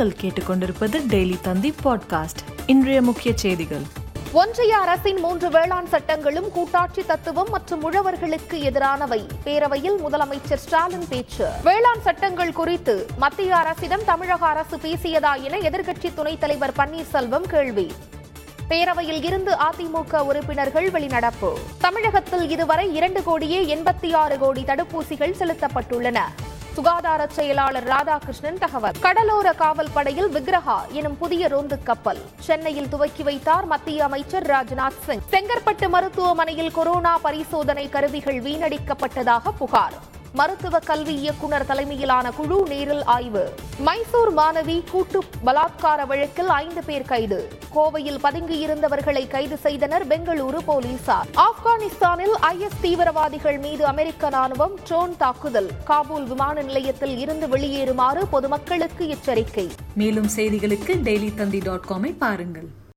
நீங்கள் கேட்டுக்கொண்டிருப்பது டெய்லி தந்தி பாட்காஸ்ட். இன்றைய முக்கிய செய்திகள். ஒன்றிய அரசின் மூன்று வேளாண் சட்டங்களும் கூட்டாட்சி தத்துவம் மற்றும் உழவர்களுக்கு எதிரானவை. பேரவையில் முதலமைச்சர் ஸ்டாலின் பேச்சு. வேளாண் சட்டங்கள் குறித்து மத்திய அரசிடம் தமிழக அரசு பேசியதா என எதிர்க்கட்சி துணைத் தலைவர் பன்னீர்செல்வம் கேள்வி. பேரவையில் இருந்து அதிமுக உறுப்பினர்கள் வெளிநடப்பு. தமிழகத்தில் இதுவரை இரண்டு கோடியே எண்பத்தி ஆறு கோடி தடுப்பூசிகள் செலுத்தப்பட்டுள்ளன. சுகாதார செயலாளர் ராதாகிருஷ்ணன் தகவல். கடலோர காவல் படையில் விக்ரஹா எனும் புதிய ரோந்து கப்பல். சென்னையில் துவக்கி வைத்தார் மத்திய அமைச்சர் ராஜ்நாத் சிங். செங்கற்பட்டு மருத்துவமனையில் கொரோனா பரிசோதனை கருவிகள் வீணடிக்கப்பட்டதாக புகார். மருத்துவ கல்வி இயக்குநர் தலைமையிலான குழு நேரில் ஆய்வு. மைசூர் மாணவி கூட்டு பலாத்கார வழக்கில் ஐந்து பேர் கைது. கோவையில் பதுங்கியிருந்தவர்களை கைது செய்தனர் பெங்களூரு போலீசார். ஆப்கானிஸ்தானில் ஐஎஸ் தீவிரவாதிகள் மீது அமெரிக்க ராணுவம் ட்ரோன் தாக்குதல். காபூல் விமான நிலையத்தில் இருந்து வெளியேறுமாறு பொதுமக்களுக்கு எச்சரிக்கை. மேலும் செய்திகளுக்கு டெய்லி தந்தி டாட் காமை பாருங்கள்.